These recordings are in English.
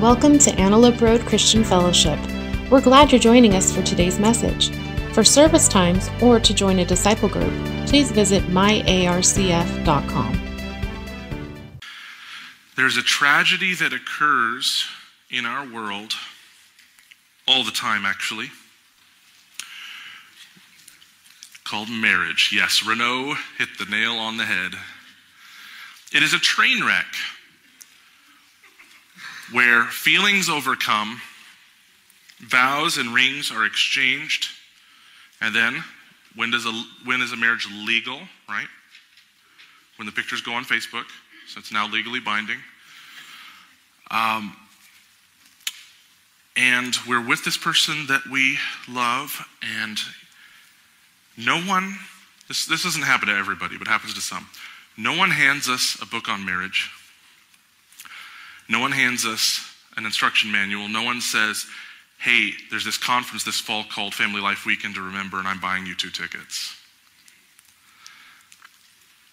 Welcome to Antelope Road Christian Fellowship. We're glad you're joining us for today's message. For service times or to join a disciple group, please visit myarcf.com. There's a tragedy that occurs in our world all the time, actually, called marriage. Yes, Renault hit the nail on the head. It is a train wreck where feelings overcome, vows and rings are exchanged, and then when does a, when is a marriage legal, right? When the pictures go on Facebook, so it's now legally binding. Um, and we're with this person that we love, and no one, this, this doesn't happen to everybody, but happens to some. No one hands us a book on marriage no one hands us an instruction manual. No one says, hey, there's this conference this fall called Family Life Weekend to remember, and I'm buying you two tickets.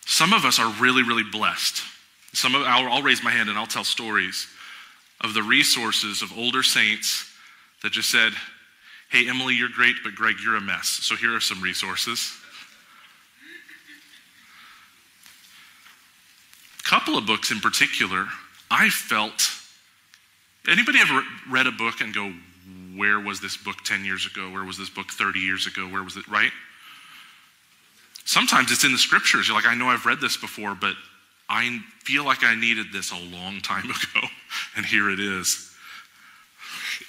Some of us are really, really blessed. Some of, I'll, I'll raise my hand and I'll tell stories of the resources of older saints that just said, hey, Emily, you're great, but Greg, you're a mess. So here are some resources. A couple of books in particular I felt. Anybody ever read a book and go, where was this book 10 years ago? Where was this book 30 years ago? Where was it, right? Sometimes it's in the scriptures. You're like, I know I've read this before, but I feel like I needed this a long time ago, and here it is.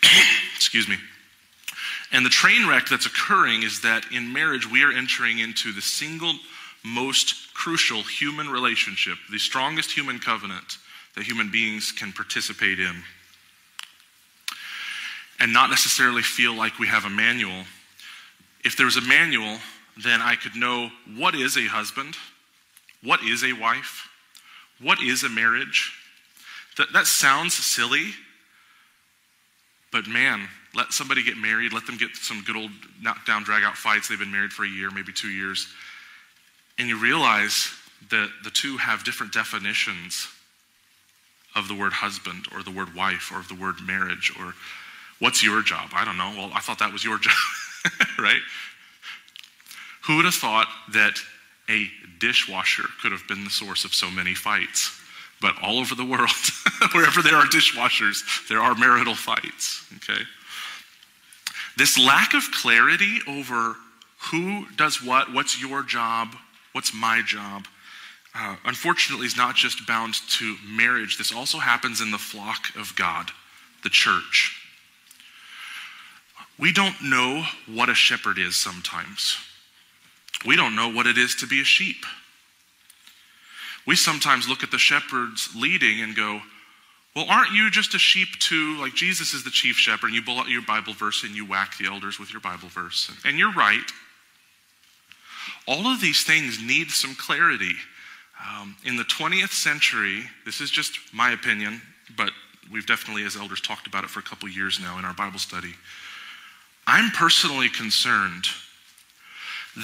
Excuse me. And the train wreck that's occurring is that in marriage, we are entering into the single most crucial human relationship, the strongest human covenant that human beings can participate in. And not necessarily feel like we have a manual. If there was a manual, then I could know what is a husband, what is a wife, what is a marriage. That, that sounds silly, but man, let somebody get married, let them get some good old knockdown, drag out fights. They've been married for a year, maybe two years. And you realize that the two have different definitions of the word husband or the word wife or of the word marriage or what's your job? I don't know. Well, I thought that was your job, right? Who would have thought that a dishwasher could have been the source of so many fights? But all over the world, wherever there are dishwashers, there are marital fights, okay? This lack of clarity over who does what, what's your job, what's my job, uh, unfortunately is not just bound to marriage, this also happens in the flock of God, the church. We don't know what a shepherd is sometimes. We don't know what it is to be a sheep. We sometimes look at the shepherds leading and go, well, aren't you just a sheep too? Like Jesus is the chief shepherd, and you pull out your Bible verse and you whack the elders with your Bible verse. And you're right. All of these things need some clarity. Um, in the 20th century, this is just my opinion, but we've definitely, as elders, talked about it for a couple years now in our Bible study. I'm personally concerned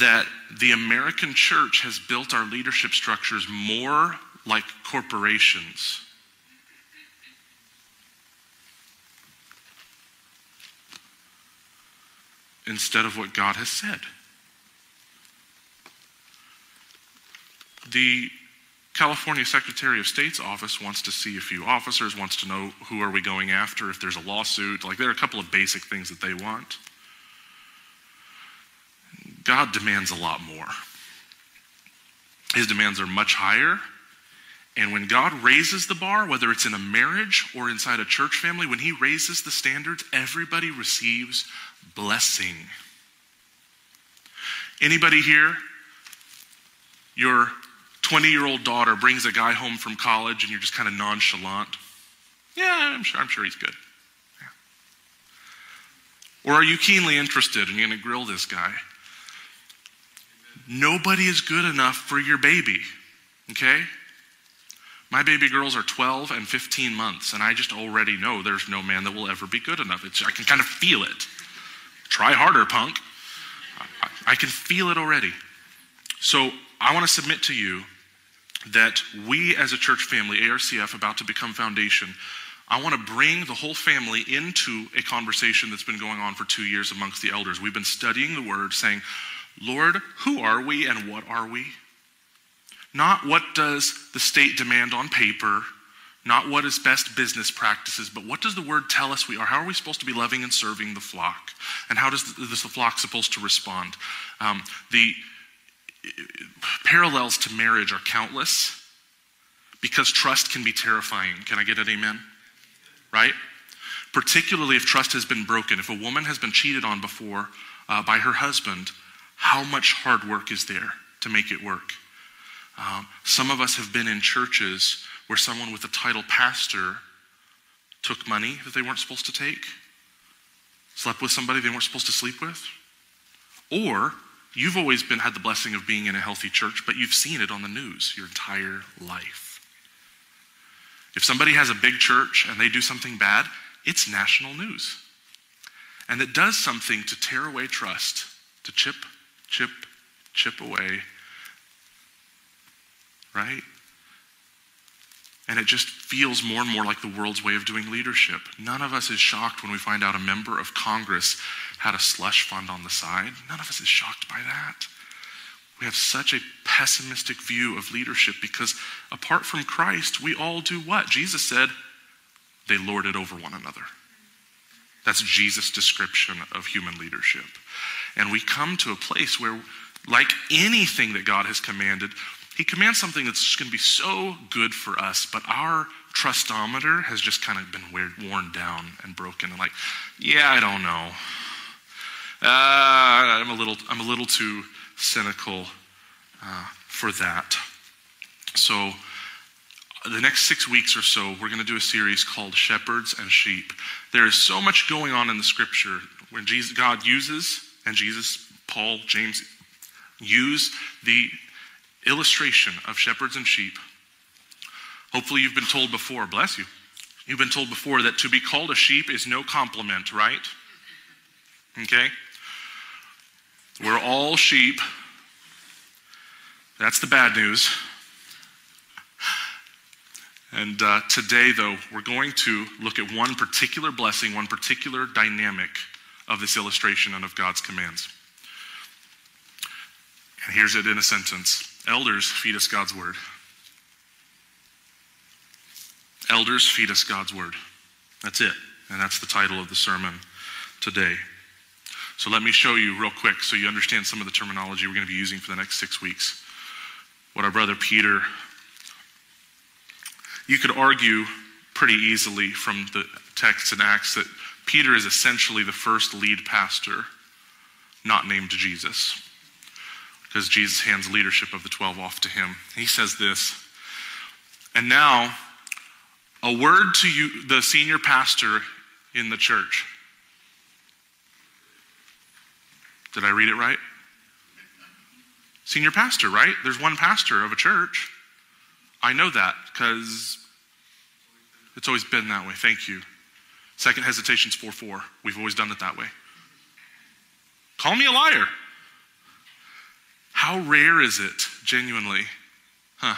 that the American church has built our leadership structures more like corporations. Instead of what God has said. The California Secretary of State's office wants to see a few officers, wants to know who are we going after if there's a lawsuit. Like there are a couple of basic things that they want. God demands a lot more. His demands are much higher. And when God raises the bar, whether it's in a marriage or inside a church family, when He raises the standards, everybody receives blessing. Anybody here? Your 20 year old daughter brings a guy home from college and you're just kind of nonchalant. Yeah, I'm sure, I'm sure he's good. Yeah. Or are you keenly interested and you're going to grill this guy? Nobody is good enough for your baby, okay? My baby girls are 12 and 15 months, and I just already know there's no man that will ever be good enough. It's, I can kind of feel it. Try harder, punk. I, I can feel it already. So I want to submit to you that we as a church family, ARCF, about to become foundation, I want to bring the whole family into a conversation that's been going on for two years amongst the elders. We've been studying the word, saying, Lord, who are we and what are we? Not what does the state demand on paper, not what is best business practices, but what does the word tell us we are? How are we supposed to be loving and serving the flock? And how does the, the flock supposed to respond? Um, the parallels to marriage are countless because trust can be terrifying. Can I get an amen? Right? Particularly if trust has been broken. If a woman has been cheated on before uh, by her husband, how much hard work is there to make it work? Um, some of us have been in churches where someone with the title pastor took money that they weren't supposed to take, slept with somebody they weren't supposed to sleep with, or you've always been had the blessing of being in a healthy church, but you've seen it on the news your entire life. If somebody has a big church and they do something bad, it's national news. And it does something to tear away trust, to chip, chip, chip away. Right? And it just feels more and more like the world's way of doing leadership. None of us is shocked when we find out a member of Congress had a slush fund on the side. None of us is shocked by that. We have such a pessimistic view of leadership because apart from Christ, we all do what? Jesus said, they lord it over one another. That's Jesus' description of human leadership. And we come to a place where, like anything that God has commanded, he commands something that's going to be so good for us, but our trustometer has just kind of been worn down and broken. And like, yeah, I don't know. Uh, I'm a little, I'm a little too cynical uh, for that. So, the next six weeks or so, we're going to do a series called Shepherds and Sheep. There is so much going on in the Scripture when Jesus, God uses, and Jesus, Paul, James use the illustration of shepherds and sheep. Hopefully, you've been told before, bless you. You've been told before that to be called a sheep is no compliment, right? Okay? We're all sheep. That's the bad news. And uh, today, though, we're going to look at one particular blessing, one particular dynamic of this illustration and of God's commands. And here's it in a sentence Elders feed us God's word. Elders feed us God's word. That's it. And that's the title of the sermon today. So let me show you real quick so you understand some of the terminology we're going to be using for the next six weeks. What our brother Peter, you could argue pretty easily from the text in Acts that Peter is essentially the first lead pastor not named Jesus because Jesus hands leadership of the 12 off to him. He says this, and now a word to you, the senior pastor in the church. Did I read it right? Senior pastor, right? There's one pastor of a church. I know that because it's always been that way. Thank you. Second hesitation's 4 4. We've always done it that way. Call me a liar. How rare is it, genuinely? Huh.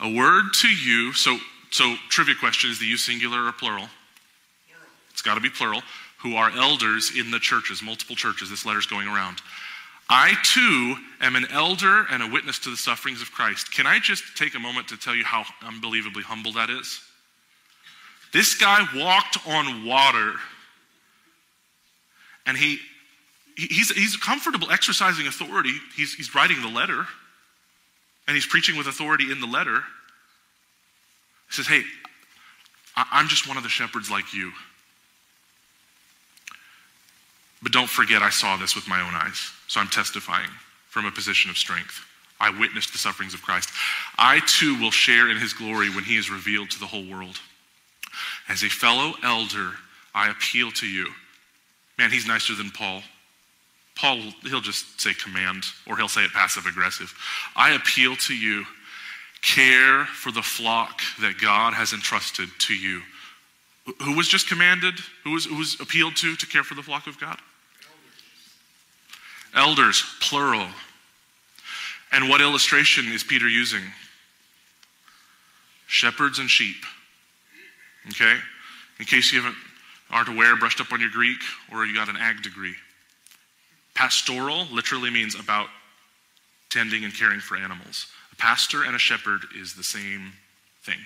A word to you, so so trivia question is the you singular or plural? plural. It's got to be plural. Who are elders in the churches, multiple churches. This letter's going around. I too am an elder and a witness to the sufferings of Christ. Can I just take a moment to tell you how unbelievably humble that is? This guy walked on water and he he's, he's comfortable exercising authority. He's, he's writing the letter, and he's preaching with authority in the letter. He says, Hey, I'm just one of the shepherds like you. But don't forget, I saw this with my own eyes. So I'm testifying from a position of strength. I witnessed the sufferings of Christ. I too will share in his glory when he is revealed to the whole world. As a fellow elder, I appeal to you. Man, he's nicer than Paul. Paul, he'll just say command, or he'll say it passive aggressive. I appeal to you, care for the flock that God has entrusted to you. Who was just commanded? Who was, who was appealed to to care for the flock of God? Elders. Elders, plural. And what illustration is Peter using? shepherds and sheep. Okay? In case you haven't aren't aware, brushed up on your Greek, or you got an ag degree. Pastoral literally means about tending and caring for animals. A pastor and a shepherd is the same thing.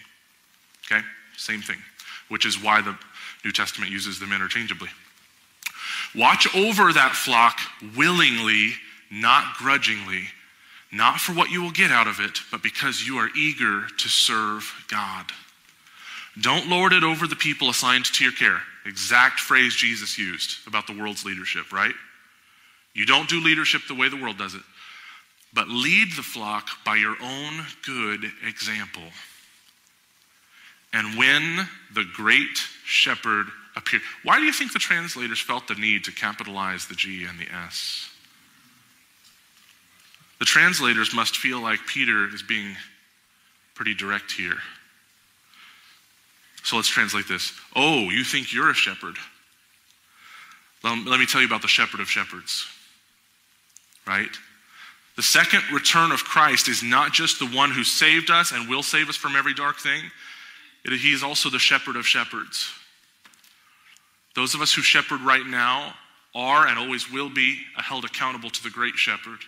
Okay? Same thing. Which is why the New Testament uses them interchangeably. Watch over that flock willingly, not grudgingly, not for what you will get out of it, but because you are eager to serve God. Don't lord it over the people assigned to your care. Exact phrase Jesus used about the world's leadership, right? You don't do leadership the way the world does it, but lead the flock by your own good example. And when the great shepherd appeared, why do you think the translators felt the need to capitalize the G and the S? The translators must feel like Peter is being pretty direct here. So let's translate this. Oh, you think you're a shepherd? Let me tell you about the shepherd of shepherds. Right? The second return of Christ is not just the one who saved us and will save us from every dark thing, he is also the shepherd of shepherds. Those of us who shepherd right now are and always will be uh, held accountable to the great shepherd.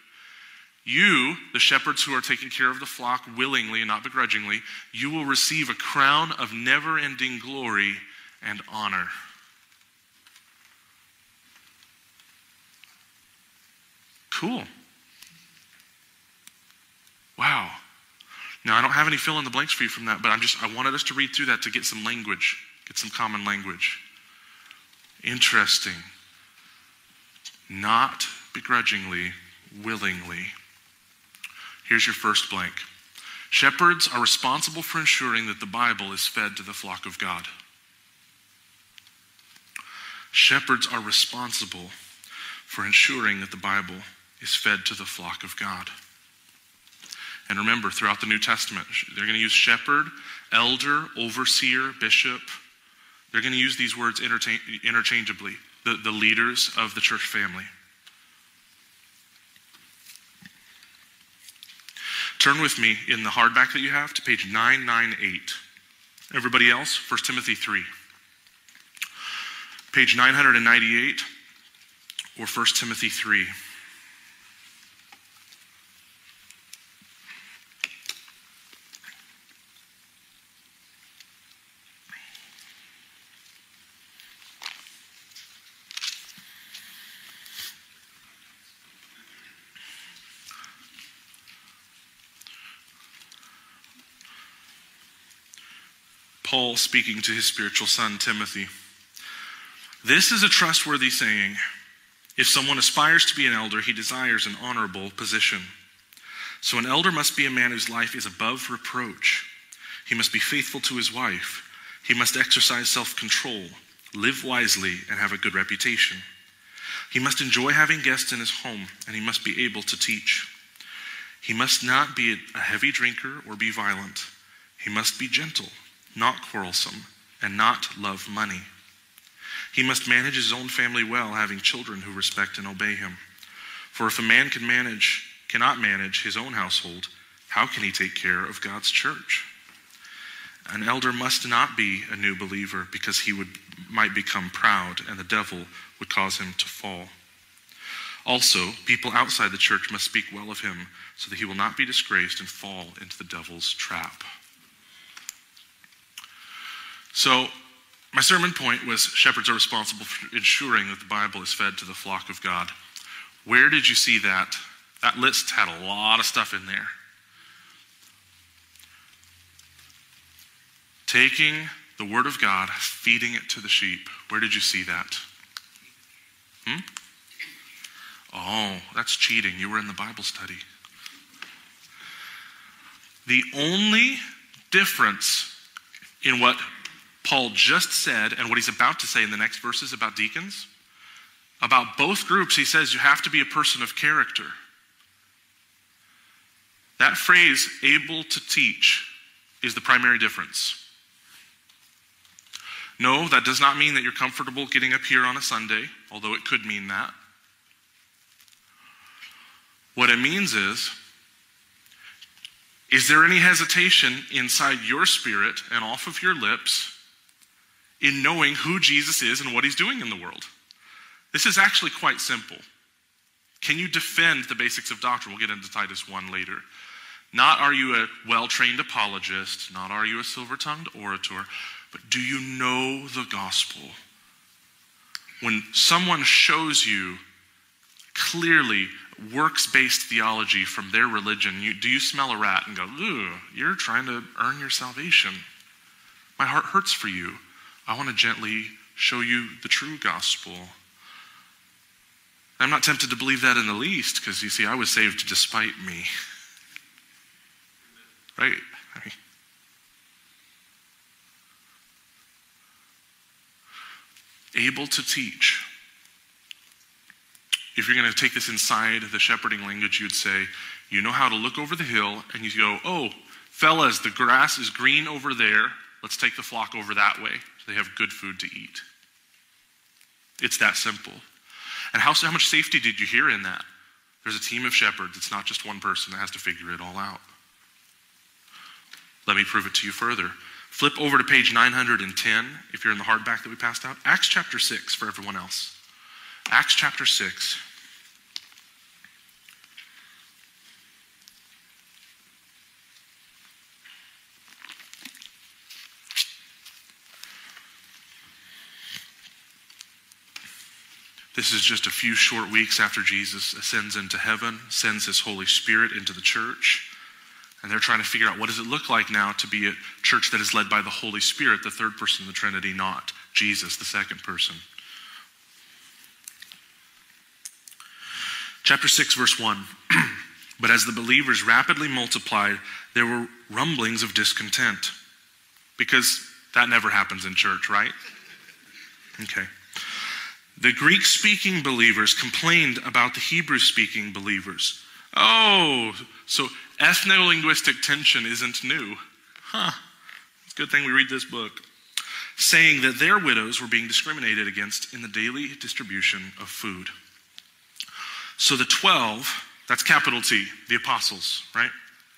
You, the shepherds who are taking care of the flock willingly and not begrudgingly, you will receive a crown of never ending glory and honor. Cool. Wow. Now, I don't have any fill in the blanks for you from that, but I'm just, I wanted us to read through that to get some language, get some common language. Interesting. Not begrudgingly, willingly. Here's your first blank Shepherds are responsible for ensuring that the Bible is fed to the flock of God. Shepherds are responsible for ensuring that the Bible is fed to the flock of God. And remember, throughout the New Testament, they're going to use shepherd, elder, overseer, bishop. They're going to use these words interchangeably, the, the leaders of the church family. Turn with me in the hardback that you have to page 998. Everybody else, 1 Timothy 3. Page 998 or 1 Timothy 3. Paul speaking to his spiritual son, Timothy. This is a trustworthy saying. If someone aspires to be an elder, he desires an honorable position. So an elder must be a man whose life is above reproach. He must be faithful to his wife. He must exercise self control, live wisely, and have a good reputation. He must enjoy having guests in his home, and he must be able to teach. He must not be a heavy drinker or be violent. He must be gentle not quarrelsome, and not love money. He must manage his own family well, having children who respect and obey him. For if a man can manage, cannot manage his own household, how can he take care of God's church? An elder must not be a new believer because he would, might become proud and the devil would cause him to fall. Also, people outside the church must speak well of him so that he will not be disgraced and fall into the devil's trap. So, my sermon point was shepherds are responsible for ensuring that the Bible is fed to the flock of God. Where did you see that? That list had a lot of stuff in there. Taking the Word of God, feeding it to the sheep. Where did you see that? Hmm? Oh, that's cheating. You were in the Bible study. The only difference in what Paul just said and what he's about to say in the next verses about deacons, about both groups, he says you have to be a person of character. That phrase, able to teach, is the primary difference. No, that does not mean that you're comfortable getting up here on a Sunday, although it could mean that. What it means is Is there any hesitation inside your spirit and off of your lips in knowing who Jesus is and what he's doing in the world? This is actually quite simple. Can you defend the basics of doctrine? We'll get into Titus 1 later. Not are you a well trained apologist, not are you a silver tongued orator, but do you know the gospel? When someone shows you clearly works based theology from their religion, you, do you smell a rat and go, Ooh, you're trying to earn your salvation? My heart hurts for you. I want to gently show you the true gospel. I'm not tempted to believe that in the least because you see, I was saved despite me. Right? Able to teach. If you're going to take this inside the shepherding language, you'd say, you know how to look over the hill and you go, oh, fellas, the grass is green over there. Let's take the flock over that way. So they have good food to eat. It's that simple. And how, how much safety did you hear in that? There's a team of shepherds. It's not just one person that has to figure it all out. Let me prove it to you further. Flip over to page 910 if you're in the hardback that we passed out. Acts chapter 6 for everyone else. Acts chapter 6. This is just a few short weeks after Jesus ascends into heaven, sends his Holy Spirit into the church. And they're trying to figure out what does it look like now to be a church that is led by the Holy Spirit, the third person of the Trinity, not Jesus, the second person. Chapter 6, verse 1. but as the believers rapidly multiplied, there were rumblings of discontent. Because that never happens in church, right? Okay. The Greek speaking believers complained about the Hebrew speaking believers. Oh, so ethno linguistic tension isn't new. Huh. It's a good thing we read this book. Saying that their widows were being discriminated against in the daily distribution of food. So the 12, that's capital T, the apostles, right?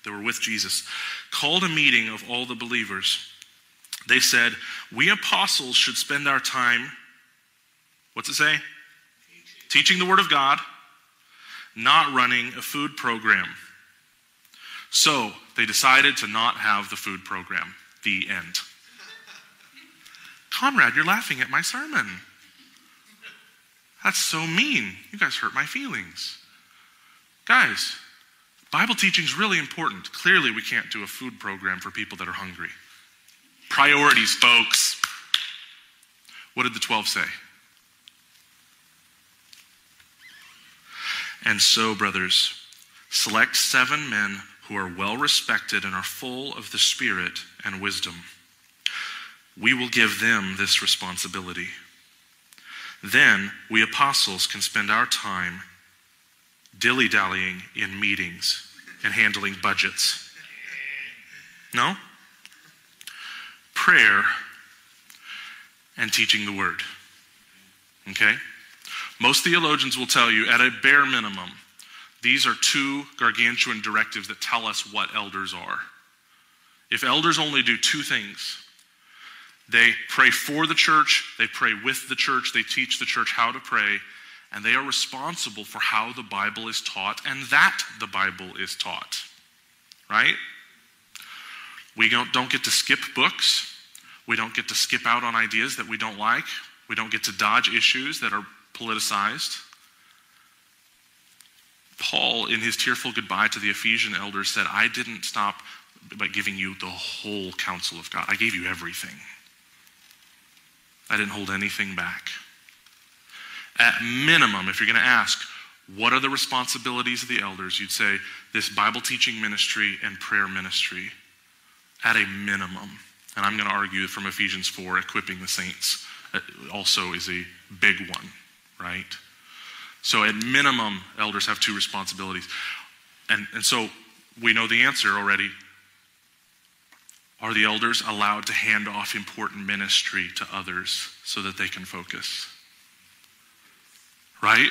That were with Jesus, called a meeting of all the believers. They said, We apostles should spend our time, what's it say? Teaching, the Word of God, not running a food program. So they decided to not have the food program. The end. Conrad, you're laughing at my sermon. That's so mean. You guys hurt my feelings. Guys, Bible teaching is really important. Clearly, we can't do a food program for people that are hungry. Priorities, folks. What did the 12 say? And so, brothers, select seven men who are well respected and are full of the Spirit and wisdom. We will give them this responsibility. Then we apostles can spend our time dilly dallying in meetings and handling budgets. No? Prayer and teaching the word. Okay? Most theologians will tell you, at a bare minimum, these are two gargantuan directives that tell us what elders are. If elders only do two things, they pray for the church, they pray with the church, they teach the church how to pray, and they are responsible for how the Bible is taught and that the Bible is taught. Right? We don't, don't get to skip books. We don't get to skip out on ideas that we don't like. We don't get to dodge issues that are politicized. Paul, in his tearful goodbye to the Ephesian elders, said, I didn't stop by giving you the whole counsel of God. I gave you everything. I didn't hold anything back. At minimum, if you're going to ask, what are the responsibilities of the elders? You'd say this Bible teaching ministry and prayer ministry at a minimum. And I'm going to argue from Ephesians 4, equipping the saints uh, also is a big one, right? So at minimum, elders have two responsibilities. And, and so we know the answer already. Are the elders allowed to hand off important ministry to others so that they can focus? Right?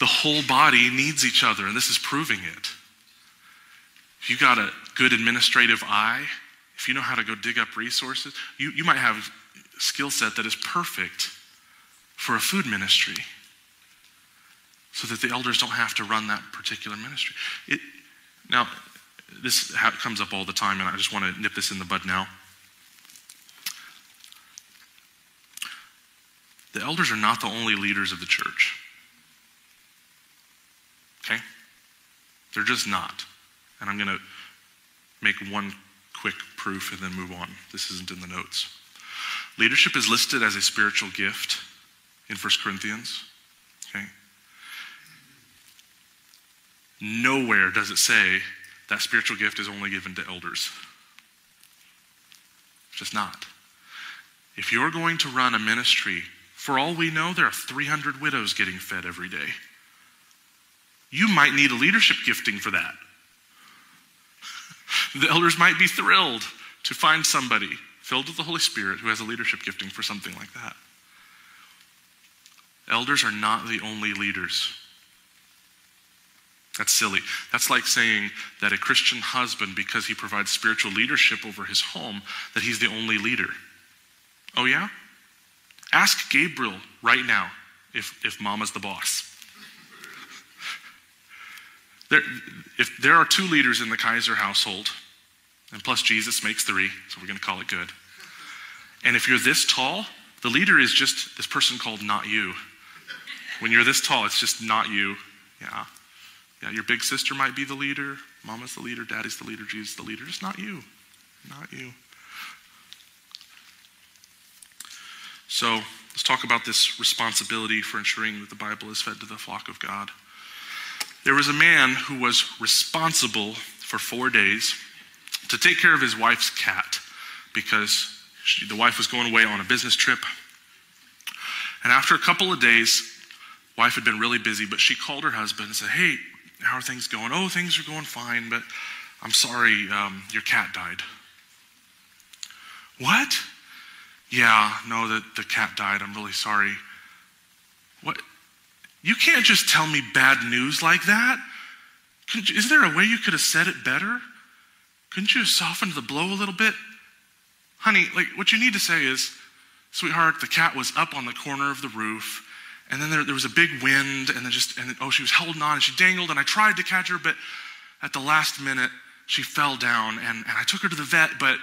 The whole body needs each other, and this is proving it. if you got a good administrative eye, if you know how to go dig up resources, you, you might have a skill set that is perfect for a food ministry so that the elders don't have to run that particular ministry. It, now, this comes up all the time, and I just want to nip this in the bud now. The elders are not the only leaders of the church. Okay? They're just not. And I'm going to make one quick proof and then move on. This isn't in the notes. Leadership is listed as a spiritual gift in 1 Corinthians. Okay? Nowhere does it say that spiritual gift is only given to elders. It's just not. If you're going to run a ministry, for all we know, there are 300 widows getting fed every day. You might need a leadership gifting for that. the elders might be thrilled to find somebody filled with the Holy Spirit who has a leadership gifting for something like that. Elders are not the only leaders. That's silly. That's like saying that a Christian husband, because he provides spiritual leadership over his home, that he's the only leader. Oh, yeah? Ask Gabriel right now if, if mama's the boss. There, if there are two leaders in the Kaiser household, and plus Jesus makes three, so we're going to call it good. And if you're this tall, the leader is just this person called not you. When you're this tall, it's just not you. Yeah. Yeah, your big sister might be the leader, mama's the leader, daddy's the leader, Jesus the leader. It's not you. Not you. So let's talk about this responsibility for ensuring that the Bible is fed to the flock of God. There was a man who was responsible for four days to take care of his wife's cat because she, the wife was going away on a business trip. And after a couple of days, wife had been really busy, but she called her husband and said, Hey, how are things going? Oh, things are going fine, but I'm sorry, um, your cat died. What? Yeah, no, the, the cat died. I'm really sorry. What? You can't just tell me bad news like that. Is there a way you could have said it better? Couldn't you have softened the blow a little bit? Honey, like what you need to say is, sweetheart, the cat was up on the corner of the roof, and then there, there was a big wind, and then just, and oh, she was holding on, and she dangled, and I tried to catch her, but at the last minute, she fell down, and, and I took her to the vet, but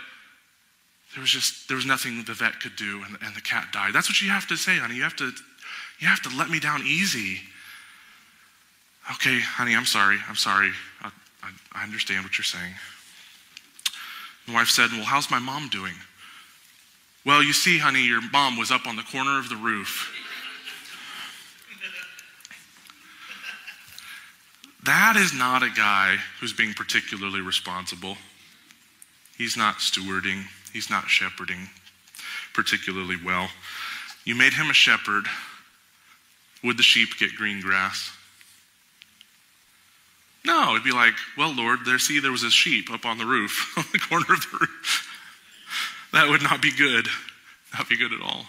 there was just, there was nothing the vet could do, and, and the cat died. That's what you have to say, honey. You have to you have to let me down easy. Okay, honey, I'm sorry. I'm sorry. I, I, I understand what you're saying. The wife said, Well, how's my mom doing? Well, you see, honey, your mom was up on the corner of the roof. That is not a guy who's being particularly responsible. He's not stewarding, he's not shepherding particularly well. You made him a shepherd would the sheep get green grass? No, it'd be like, well, Lord, there, see, there was a sheep up on the roof, on the corner of the roof. That would not be good. Not be good at all.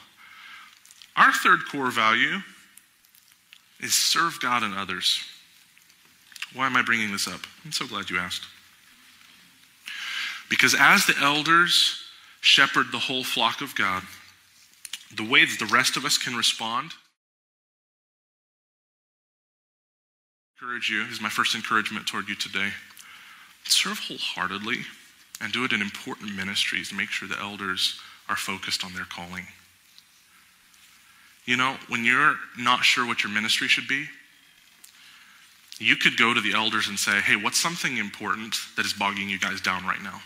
Our third core value is serve God and others. Why am I bringing this up? I'm so glad you asked. Because as the elders shepherd the whole flock of God, the way that the rest of us can respond encourage you, is my first encouragement toward you today. Serve wholeheartedly and do it in important ministries to make sure the elders are focused on their calling. You know, when you're not sure what your ministry should be, you could go to the elders and say, hey, what's something important that is bogging you guys down right now?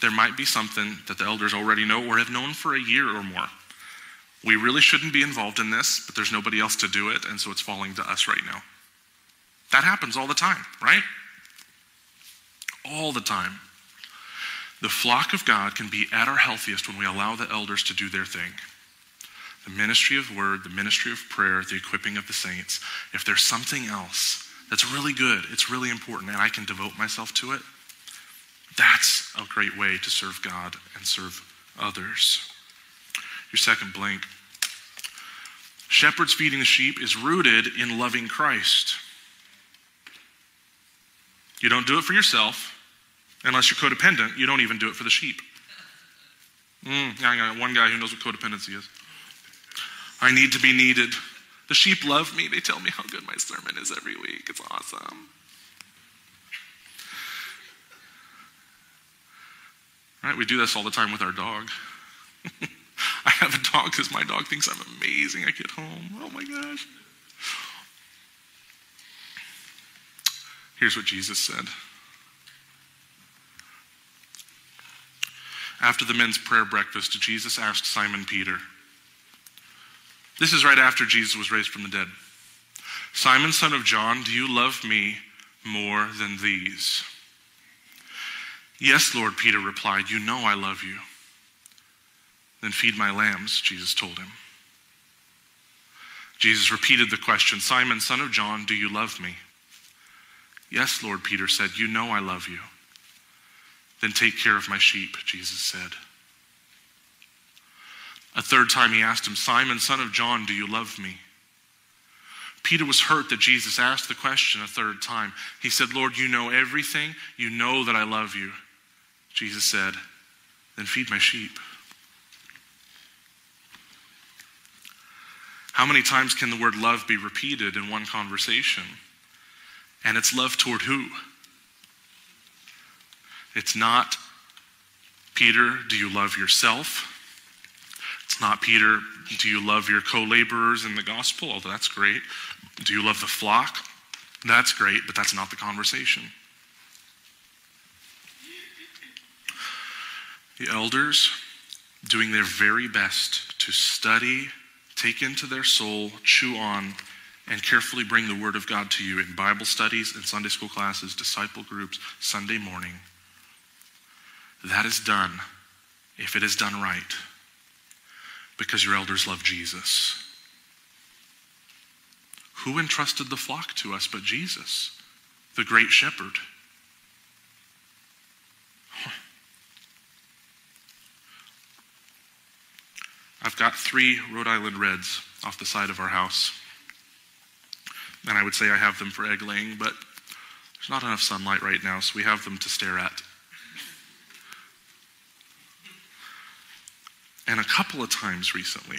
There might be something that the elders already know or have known for a year or more we really shouldn't be involved in this, but there's nobody else to do it, and so it's falling to us right now. That happens all the time, right? All the time. The flock of God can be at our healthiest when we allow the elders to do their thing. The ministry of word, the ministry of prayer, the equipping of the saints. If there's something else that's really good, it's really important, and I can devote myself to it, that's a great way to serve God and serve others your second blank. Shepherds feeding the sheep is rooted in loving Christ. You don't do it for yourself. Unless you're codependent, you don't even do it for the sheep. Mm, I got one guy who knows what codependency is. I need to be needed. The sheep love me. They tell me how good my sermon is every week. It's awesome. Right? We do this all the time with our dog. I have a dog because my dog thinks I'm amazing. I get home. Oh my gosh. Here's what Jesus said. After the men's prayer breakfast, Jesus asked Simon Peter. This is right after Jesus was raised from the dead. Simon, son of John, do you love me more than these? Yes, Lord, Peter replied, You know I love you. Then feed my lambs, Jesus told him. Jesus repeated the question Simon, son of John, do you love me? Yes, Lord, Peter said, You know I love you. Then take care of my sheep, Jesus said. A third time he asked him, Simon, son of John, do you love me? Peter was hurt that Jesus asked the question a third time. He said, Lord, you know everything. You know that I love you. Jesus said, Then feed my sheep. How many times can the word love be repeated in one conversation? And it's love toward who? It's not, Peter, do you love yourself? It's not, Peter, do you love your co laborers in the gospel? Although that's great. Do you love the flock? That's great, but that's not the conversation. The elders doing their very best to study, take into their soul, chew on, and carefully bring the Word of God to you in Bible studies and Sunday school classes, disciple groups, Sunday morning. That is done if it is done right because your elders love Jesus. Who entrusted the flock to us but Jesus, the great shepherd? I've got three Rhode Island Reds off the side of our house. And I would say I have them for egg laying, but there's not enough sunlight right now, so we have them to stare at. And a couple of times recently,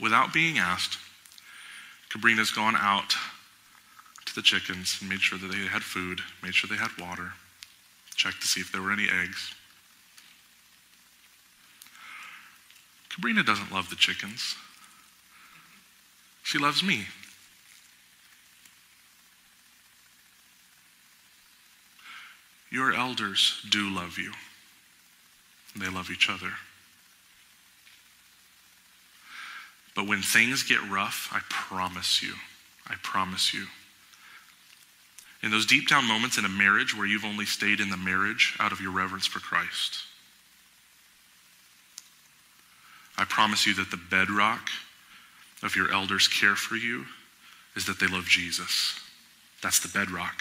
without being asked, Cabrina's gone out to the chickens and made sure that they had food, made sure they had water, checked to see if there were any eggs. Cabrina doesn't love the chickens. She loves me. Your elders do love you. They love each other. But when things get rough, I promise you, I promise you, in those deep down moments in a marriage where you've only stayed in the marriage out of your reverence for Christ, I promise you that the bedrock of your elders' care for you is that they love Jesus. That's the bedrock.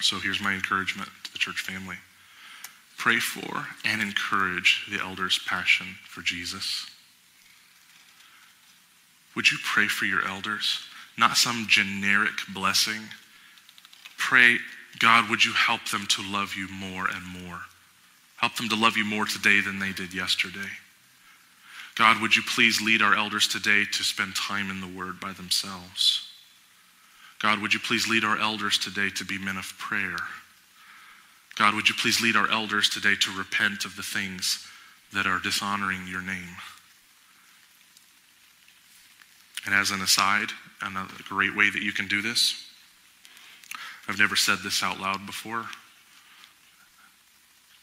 So here's my encouragement to the church family pray for and encourage the elders' passion for Jesus. Would you pray for your elders? Not some generic blessing. Pray, God, would you help them to love you more and more? Help them to love you more today than they did yesterday. God, would you please lead our elders today to spend time in the Word by themselves? God, would you please lead our elders today to be men of prayer? God, would you please lead our elders today to repent of the things that are dishonoring your name? And as an aside, another great way that you can do this, I've never said this out loud before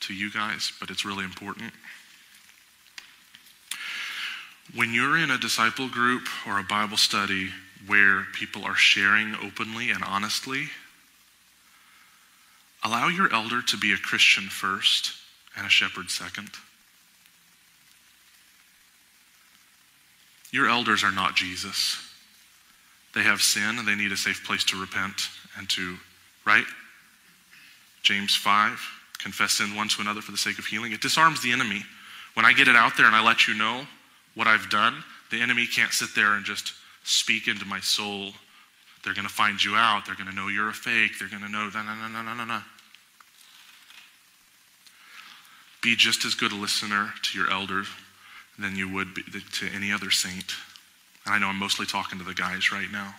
to you guys, but it's really important. When you're in a disciple group or a Bible study where people are sharing openly and honestly, allow your elder to be a Christian first and a shepherd second. Your elders are not Jesus. They have sin and they need a safe place to repent and to, right? James 5, confess sin one to another for the sake of healing. It disarms the enemy. When I get it out there and I let you know what I've done, the enemy can't sit there and just speak into my soul. They're going to find you out. They're going to know you're a fake. They're going to know, no, no, no, no, no, no. Be just as good a listener to your elders than you would be to any other saint. And I know I'm mostly talking to the guys right now.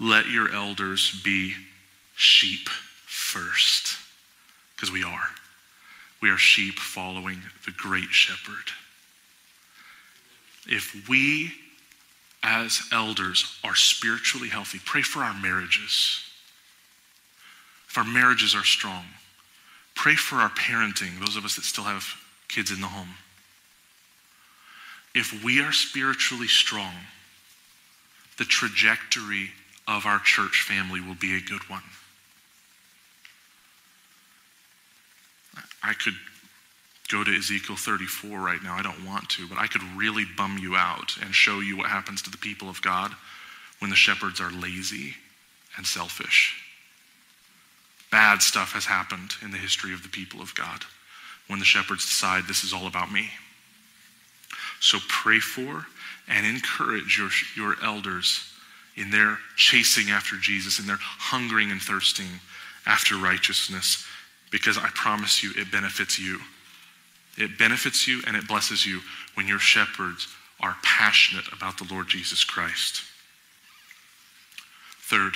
Let your elders be sheep first, because we are. We are sheep following the great shepherd. If we as elders are spiritually healthy, pray for our marriages. If our marriages are strong, pray for our parenting, those of us that still have kids in the home. If we are spiritually strong, the trajectory of our church family will be a good one. I could go to Ezekiel 34 right now. I don't want to, but I could really bum you out and show you what happens to the people of God when the shepherds are lazy and selfish. Bad stuff has happened in the history of the people of God when the shepherds decide this is all about me. So pray for and encourage your, your elders in their chasing after Jesus, in their hungering and thirsting after righteousness, because I promise you it benefits you. It benefits you and it blesses you when your shepherds are passionate about the Lord Jesus Christ. Third,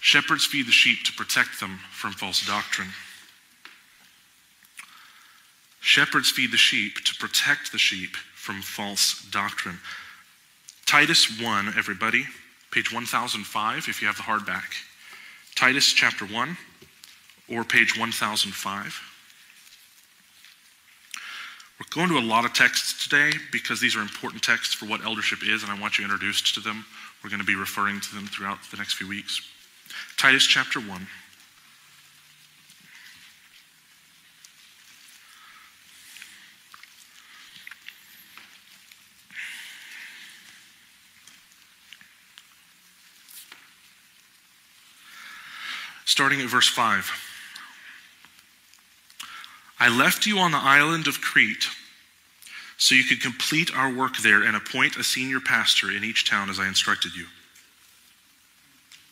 shepherds feed the sheep to protect them from false doctrine. Shepherds feed the sheep to protect the sheep from false doctrine. Titus 1, everybody, page 1005, if you have the hardback. Titus chapter 1 or page 1005. We're going to a lot of texts today because these are important texts for what eldership is, and I want you introduced to them. We're going to be referring to them throughout the next few weeks. Titus chapter 1. Starting at verse 5. I left you on the island of Crete so you could complete our work there and appoint a senior pastor in each town as I instructed you.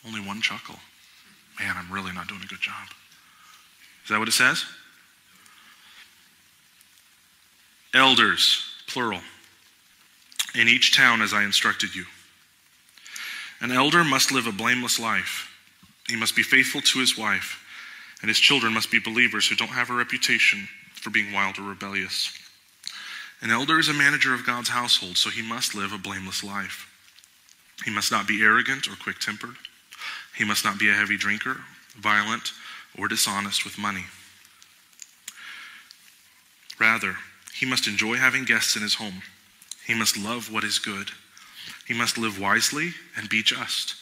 Only one chuckle. Man, I'm really not doing a good job. Is that what it says? Elders, plural, in each town as I instructed you. An elder must live a blameless life. He must be faithful to his wife and his children must be believers who don't have a reputation for being wild or rebellious. An elder is a manager of God's household, so he must live a blameless life. He must not be arrogant or quick tempered. He must not be a heavy drinker, violent, or dishonest with money. Rather, he must enjoy having guests in his home. He must love what is good. He must live wisely and be just.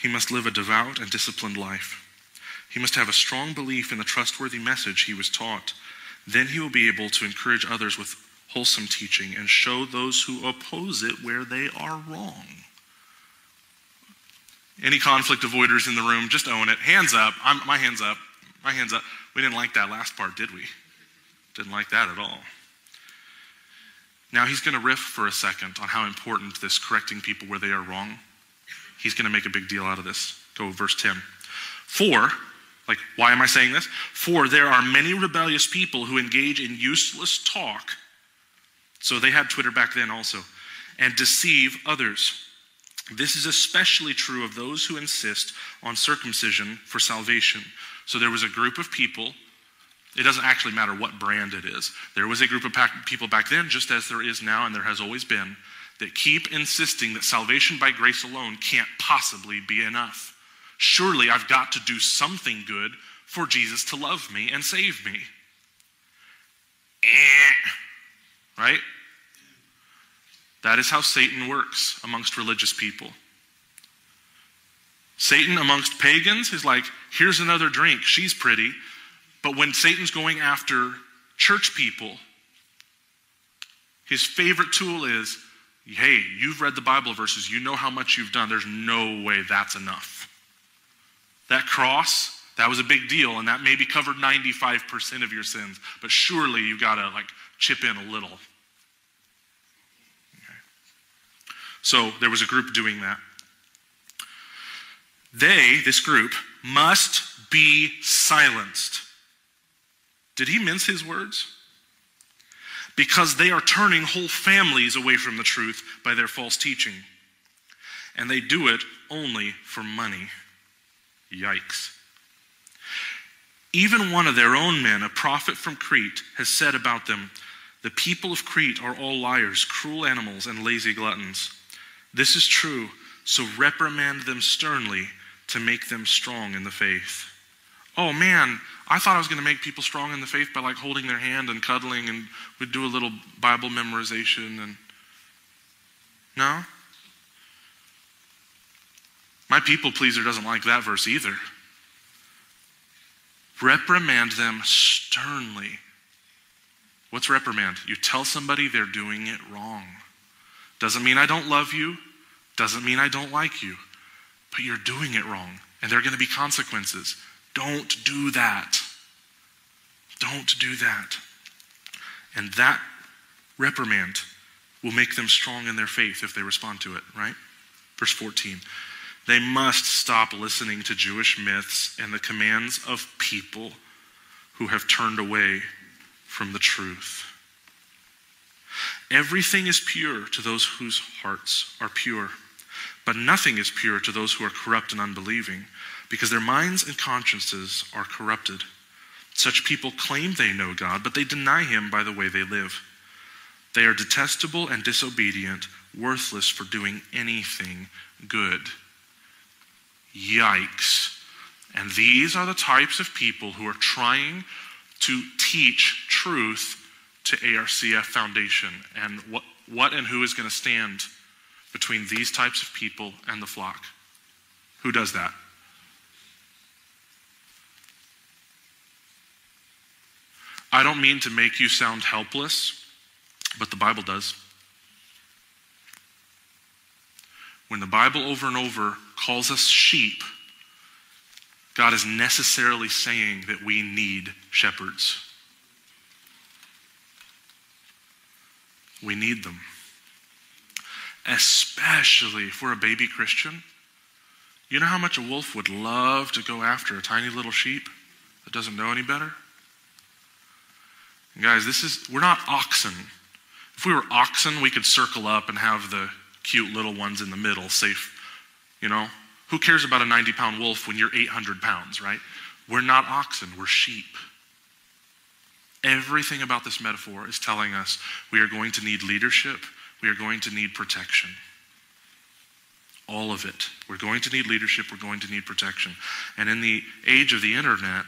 He must live a devout and disciplined life. He must have a strong belief in the trustworthy message he was taught. Then he will be able to encourage others with wholesome teaching and show those who oppose it where they are wrong. Any conflict avoiders in the room, just own it. Hands up. I'm, my hands up. My hands up. We didn't like that last part, did we? Didn't like that at all. Now he's going to riff for a second on how important this correcting people where they are wrong. He's going to make a big deal out of this. Go verse 10. For like, why am I saying this? For there are many rebellious people who engage in useless talk. So they had Twitter back then also, and deceive others. This is especially true of those who insist on circumcision for salvation. So there was a group of people, it doesn't actually matter what brand it is. There was a group of people back then, just as there is now, and there has always been, that keep insisting that salvation by grace alone can't possibly be enough. Surely I've got to do something good for Jesus to love me and save me. Eh. Right? That is how Satan works amongst religious people. Satan amongst pagans is like, here's another drink, she's pretty. But when Satan's going after church people, his favorite tool is, hey, you've read the Bible verses, you know how much you've done. There's no way that's enough. That cross, that was a big deal, and that maybe covered 95% of your sins. But surely you've got to like chip in a little. Okay. So there was a group doing that. They, this group, must be silenced. Did he mince his words? Because they are turning whole families away from the truth by their false teaching. And they do it only for money. Yikes. Even one of their own men, a prophet from Crete, has said about them The people of Crete are all liars, cruel animals, and lazy gluttons. This is true, so reprimand them sternly to make them strong in the faith. Oh man, I thought I was going to make people strong in the faith by like holding their hand and cuddling and we'd do a little Bible memorization and No? My people pleaser doesn't like that verse either. Reprimand them sternly. What's reprimand? You tell somebody they're doing it wrong. Doesn't mean I don't love you, doesn't mean I don't like you, but you're doing it wrong, and there are going to be consequences. Don't do that. Don't do that. And that reprimand will make them strong in their faith if they respond to it, right? Verse 14. They must stop listening to Jewish myths and the commands of people who have turned away from the truth. Everything is pure to those whose hearts are pure, but nothing is pure to those who are corrupt and unbelieving, because their minds and consciences are corrupted. Such people claim they know God, but they deny Him by the way they live. They are detestable and disobedient, worthless for doing anything good. Yikes. And these are the types of people who are trying to teach truth to ARCF Foundation. And what, what and who is going to stand between these types of people and the flock? Who does that? I don't mean to make you sound helpless, but the Bible does. When the Bible over and over calls us sheep, God is necessarily saying that we need shepherds. We need them. Especially if we're a baby Christian. You know how much a wolf would love to go after a tiny little sheep that doesn't know any better? guys, this is, we're not oxen. If we were oxen, we could circle up and have the cute little ones in the middle, safe, you know? Who cares about a 90 pound wolf when you're 800 pounds, right? We're not oxen, we're sheep. Everything about this metaphor is telling us we are going to need leadership, we are going to need protection. All of it. We're going to need leadership, we're going to need protection. And in the age of the internet,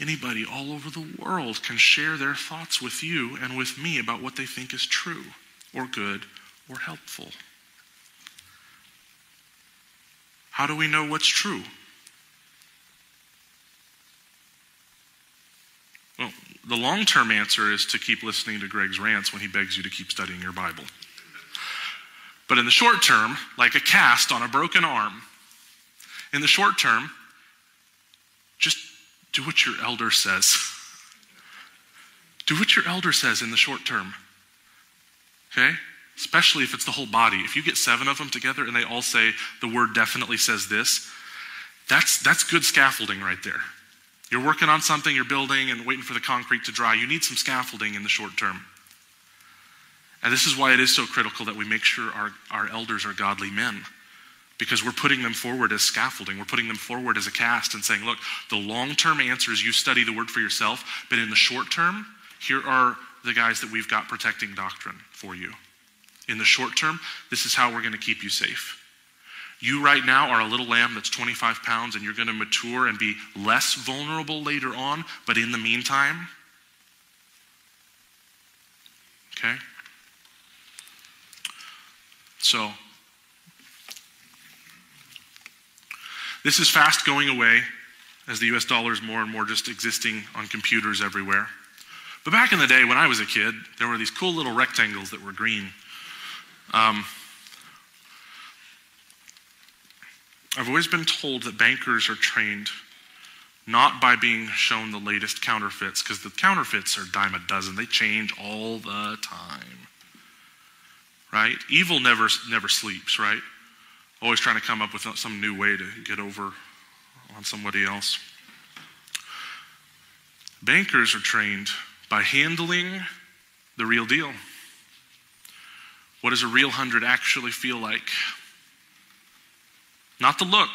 anybody all over the world can share their thoughts with you and with me about what they think is true or good or helpful. How do we know what's true? Well, the long term answer is to keep listening to Greg's rants when he begs you to keep studying your Bible. But in the short term, like a cast on a broken arm, in the short term, just do what your elder says. Do what your elder says in the short term. Okay? Especially if it's the whole body. If you get seven of them together and they all say, the word definitely says this, that's, that's good scaffolding right there. You're working on something, you're building and waiting for the concrete to dry. You need some scaffolding in the short term. And this is why it is so critical that we make sure our, our elders are godly men because we're putting them forward as scaffolding. We're putting them forward as a cast and saying, look, the long term answer is you study the word for yourself, but in the short term, here are the guys that we've got protecting doctrine for you. In the short term, this is how we're going to keep you safe. You right now are a little lamb that's 25 pounds, and you're going to mature and be less vulnerable later on, but in the meantime, okay? So, This is fast going away as the US dollar is more and more just existing on computers everywhere. But back in the day when I was a kid, there were these cool little rectangles that were green. Um, I've always been told that bankers are trained not by being shown the latest counterfeits, because the counterfeits are dime a dozen. They change all the time. right? Evil never, never sleeps, right? Always trying to come up with some new way to get over on somebody else. Bankers are trained by handling the real deal. What does a real hundred actually feel like? Not the look,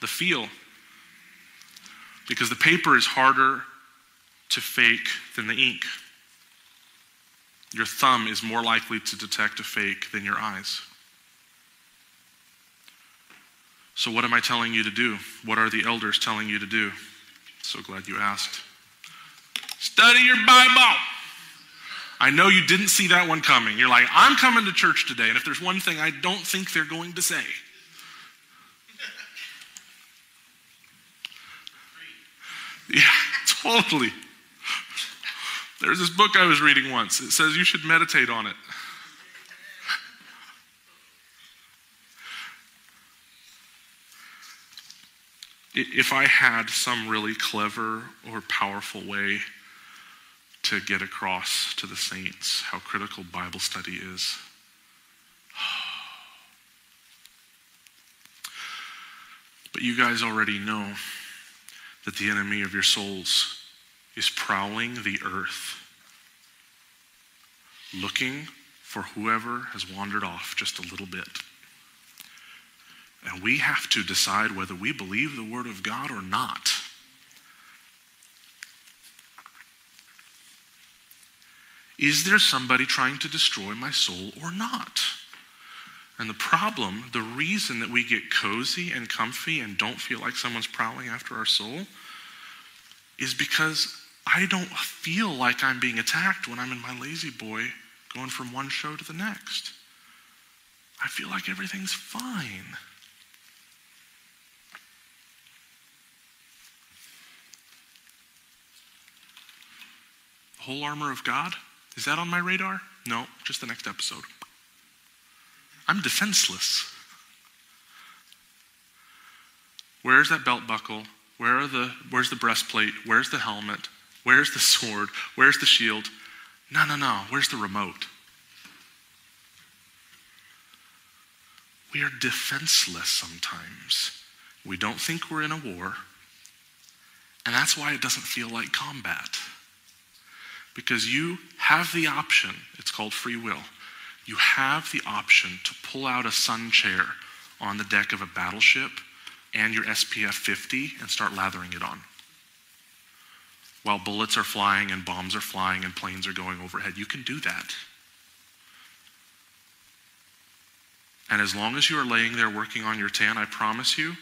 the feel. Because the paper is harder to fake than the ink. Your thumb is more likely to detect a fake than your eyes. So, what am I telling you to do? What are the elders telling you to do? So glad you asked. Study your Bible. I know you didn't see that one coming. You're like, I'm coming to church today, and if there's one thing I don't think they're going to say, yeah, totally. There's this book I was reading once. It says you should meditate on it. If I had some really clever or powerful way to get across to the saints how critical Bible study is, but you guys already know that the enemy of your souls is prowling the earth, looking for whoever has wandered off just a little bit. And we have to decide whether we believe the Word of God or not. Is there somebody trying to destroy my soul or not? And the problem, the reason that we get cozy and comfy and don't feel like someone's prowling after our soul is because I don't feel like I'm being attacked when I'm in my lazy boy going from one show to the next. I feel like everything's fine. The whole armor of God? Is that on my radar? No, just the next episode. I'm defenseless. Where's that belt buckle? Where are the where's the breastplate? Where's the helmet? Where's the sword? Where's the shield? No, no, no. Where's the remote? We are defenseless sometimes. We don't think we're in a war. And that's why it doesn't feel like combat. Because you have the option, it's called free will. You have the option to pull out a sun chair on the deck of a battleship and your SPF 50 and start lathering it on. While bullets are flying and bombs are flying and planes are going overhead, you can do that. And as long as you are laying there working on your tan, I promise you,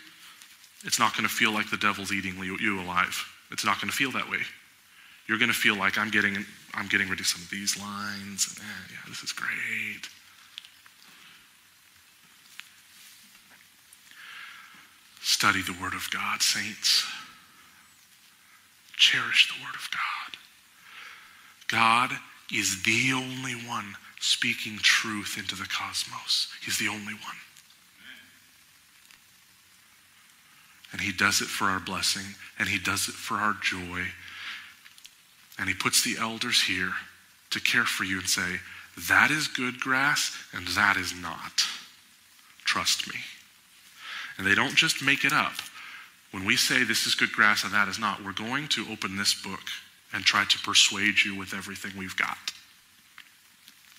it's not going to feel like the devil's eating you alive. It's not going to feel that way. You're going to feel like I'm getting, I'm getting rid of some of these lines. And, eh, yeah, this is great. Study the Word of God, saints. Cherish the Word of God. God is the only one speaking truth into the cosmos. He's the only one. And He does it for our blessing, and He does it for our joy. And He puts the elders here to care for you and say, that is good grass, and that is not. Trust me. And they don't just make it up. When we say this is good grass and that is not, we're going to open this book and try to persuade you with everything we've got.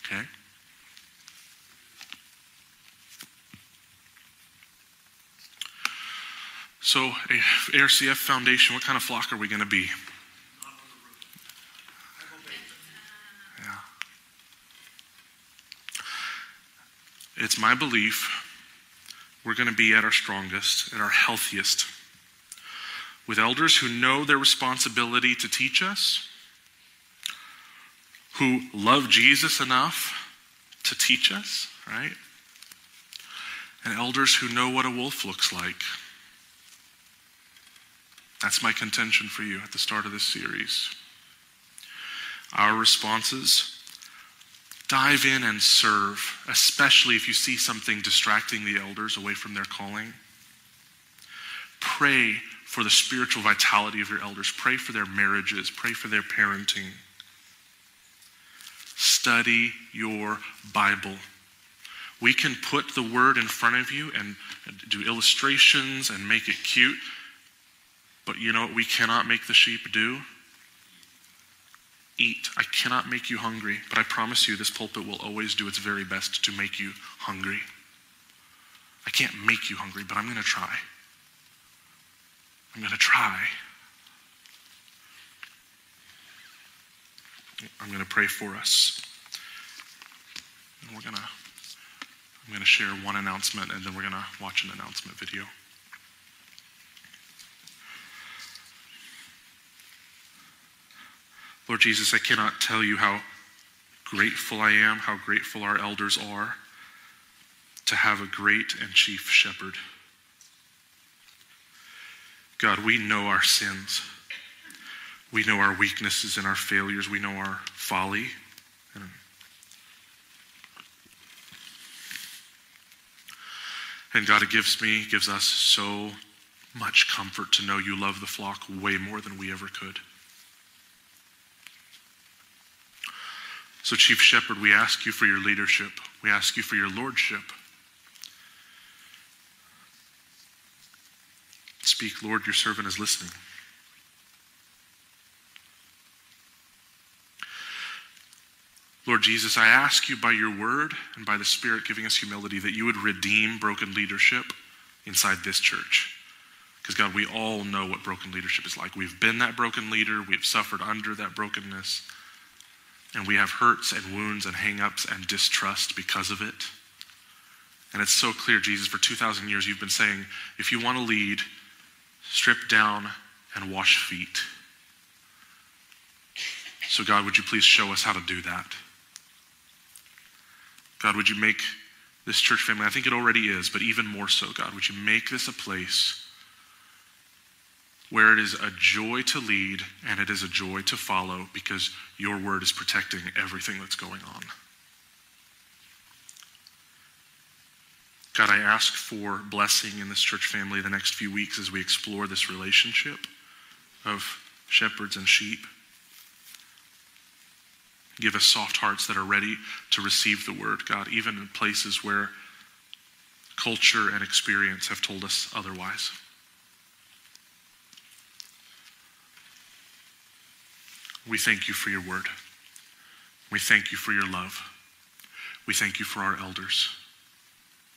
Okay? So, ARCF Foundation, what kind of flock are we going to be? It's my belief we're going to be at our strongest, at our healthiest, with elders who know their responsibility to teach us, who love Jesus enough to teach us, right? And elders who know what a wolf looks like. That's my contention for you at the start of this series. Our responses Dive in and serve, especially if you see something distracting the elders away from their calling. Pray for the spiritual vitality of your elders. Pray for their marriages. Pray for their parenting. Study your Bible. We can put the word in front of you and do illustrations and make it cute. But you know what we cannot make the sheep do? Eat. I cannot make you hungry, but I promise you this pulpit will always do its very best to make you hungry. I can't make you hungry, but I'm going to try. I'm going to try. I'm going to pray for us. And we're going to I'm going to share one announcement and then we're going to watch an announcement video. Lord Jesus, I cannot tell you how grateful I am, how grateful our elders are to have a great and chief shepherd. God, we know our sins. We know our weaknesses and our failures. We know our folly. And God, it gives me, gives us so much comfort to know you love the flock way more than we ever could. So, Chief Shepherd, we ask you for your leadership. We ask you for your lordship. Speak, Lord, your servant is listening. Lord Jesus, I ask you by your word and by the Spirit giving us humility that you would redeem broken leadership inside this church. Because, God, we all know what broken leadership is like. We've been that broken leader, we've suffered under that brokenness, and we have hurts and wounds and hangups and distrust because of it. And it's so clear, Jesus, for 2,000 years you've been saying, if you want to lead, strip down and wash feet. So, God, would you please show us how to do that? God, would you make this church family, I think it already is, but even more so, God, would you make this a place where it is a joy to lead and it is a joy to follow because your word is protecting everything that's going on. God, I ask for blessing in this church family the next few weeks as we explore this relationship of shepherds and sheep. Give us soft hearts that are ready to receive the word, God, even in places where culture and experience have told us otherwise. We thank you for your word. We thank you for your love. We thank you for our elders.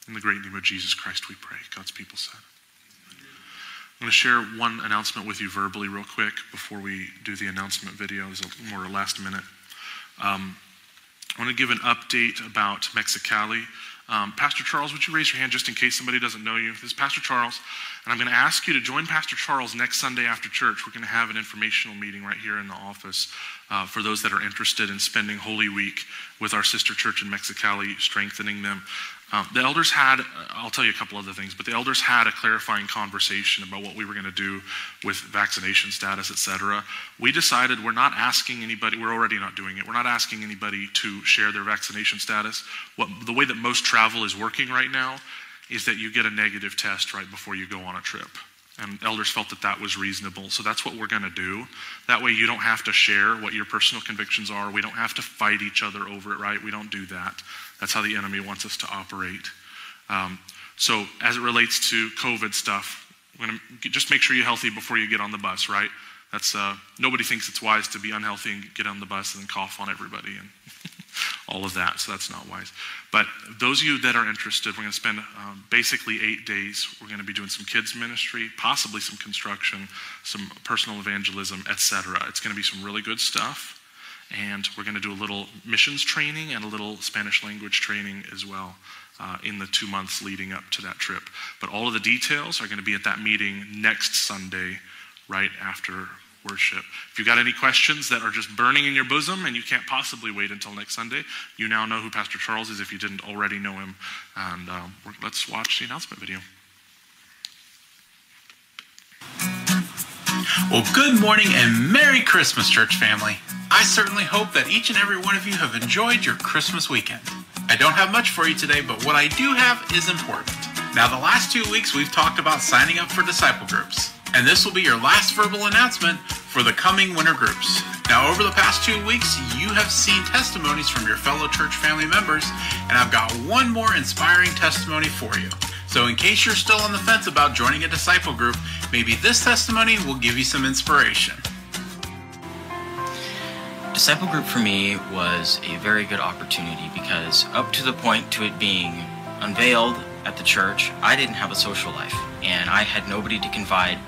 In the great name of Jesus Christ, we pray. God's people said. I'm going to share one announcement with you verbally, real quick, before we do the announcement video. It's a more last minute. Um, I want to give an update about Mexicali. Um, Pastor Charles, would you raise your hand just in case somebody doesn't know you? This is Pastor Charles, and I'm going to ask you to join Pastor Charles next Sunday after church. We're going to have an informational meeting right here in the office uh, for those that are interested in spending Holy Week with our sister church in Mexicali, strengthening them. Um, the elders had, uh, I'll tell you a couple other things, but the elders had a clarifying conversation about what we were going to do with vaccination status, et cetera. We decided we're not asking anybody, we're already not doing it, we're not asking anybody to share their vaccination status. What, the way that most travel is working right now is that you get a negative test right before you go on a trip. And elders felt that that was reasonable. So that's what we're going to do. That way you don't have to share what your personal convictions are. We don't have to fight each other over it, right? We don't do that. That's how the enemy wants us to operate. Um, so, as it relates to COVID stuff, we're going to just make sure you're healthy before you get on the bus, right? That's uh, nobody thinks it's wise to be unhealthy and get on the bus and cough on everybody and all of that. So that's not wise. But those of you that are interested, we're going to spend um, basically eight days. We're going to be doing some kids ministry, possibly some construction, some personal evangelism, etc. It's going to be some really good stuff. And we're going to do a little missions training and a little Spanish language training as well uh, in the two months leading up to that trip. But all of the details are going to be at that meeting next Sunday, right after worship. If you've got any questions that are just burning in your bosom and you can't possibly wait until next Sunday, you now know who Pastor Charles is if you didn't already know him. And um, let's watch the announcement video. Well, good morning and Merry Christmas, church family. I certainly hope that each and every one of you have enjoyed your Christmas weekend. I don't have much for you today, but what I do have is important. Now, the last two weeks we've talked about signing up for disciple groups, and this will be your last verbal announcement for the coming winter groups. Now, over the past two weeks, you have seen testimonies from your fellow church family members, and I've got one more inspiring testimony for you. So, in case you're still on the fence about joining a disciple group, maybe this testimony will give you some inspiration. Disciple group for me was a very good opportunity because, up to the point to it being unveiled at the church, I didn't have a social life and I had nobody to confide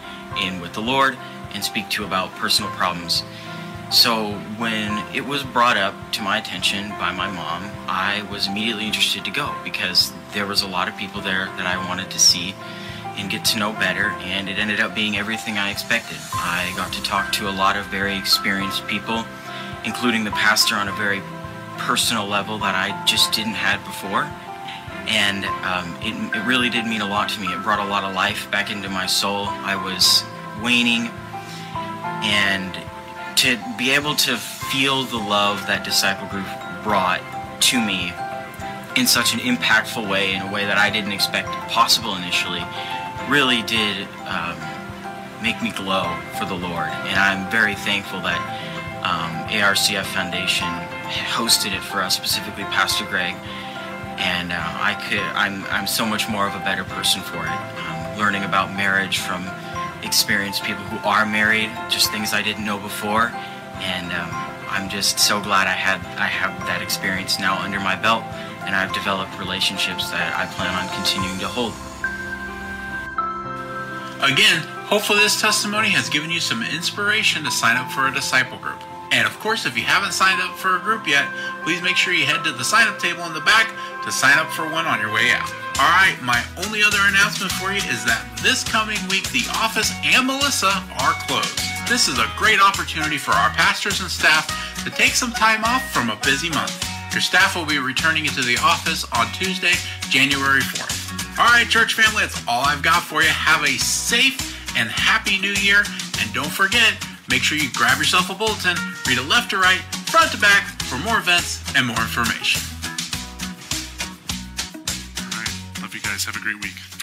in with the Lord and speak to about personal problems. So when it was brought up to my attention by my mom, I was immediately interested to go because there was a lot of people there that I wanted to see and get to know better, and it ended up being everything I expected. I got to talk to a lot of very experienced people, including the pastor on a very personal level that I just didn't had before. And um, it, it really did mean a lot to me. It brought a lot of life back into my soul. I was waning, and to be able to feel the love that disciple group brought to me in such an impactful way, in a way that I didn't expect possible initially, really did um, make me glow for the Lord. And I'm very thankful that um, ARCF Foundation hosted it for us, specifically Pastor Greg. And uh, I could, I'm, I'm so much more of a better person for it. Um, learning about marriage from experienced people who are married, just things I didn't know before, and um, I'm just so glad I had I have that experience now under my belt, and I've developed relationships that I plan on continuing to hold. Again, hopefully this testimony has given you some inspiration to sign up for a disciple group. And of course, if you haven't signed up for a group yet, please make sure you head to the sign up table in the back to sign up for one on your way out. All right, my only other announcement for you is that this coming week, the office and Melissa are closed. This is a great opportunity for our pastors and staff to take some time off from a busy month. Your staff will be returning into the office on Tuesday, January 4th. All right, church family, that's all I've got for you. Have a safe and happy new year. And don't forget, make sure you grab yourself a bulletin, read it left to right, front to back for more events and more information. All right. Love you guys. Have a great week.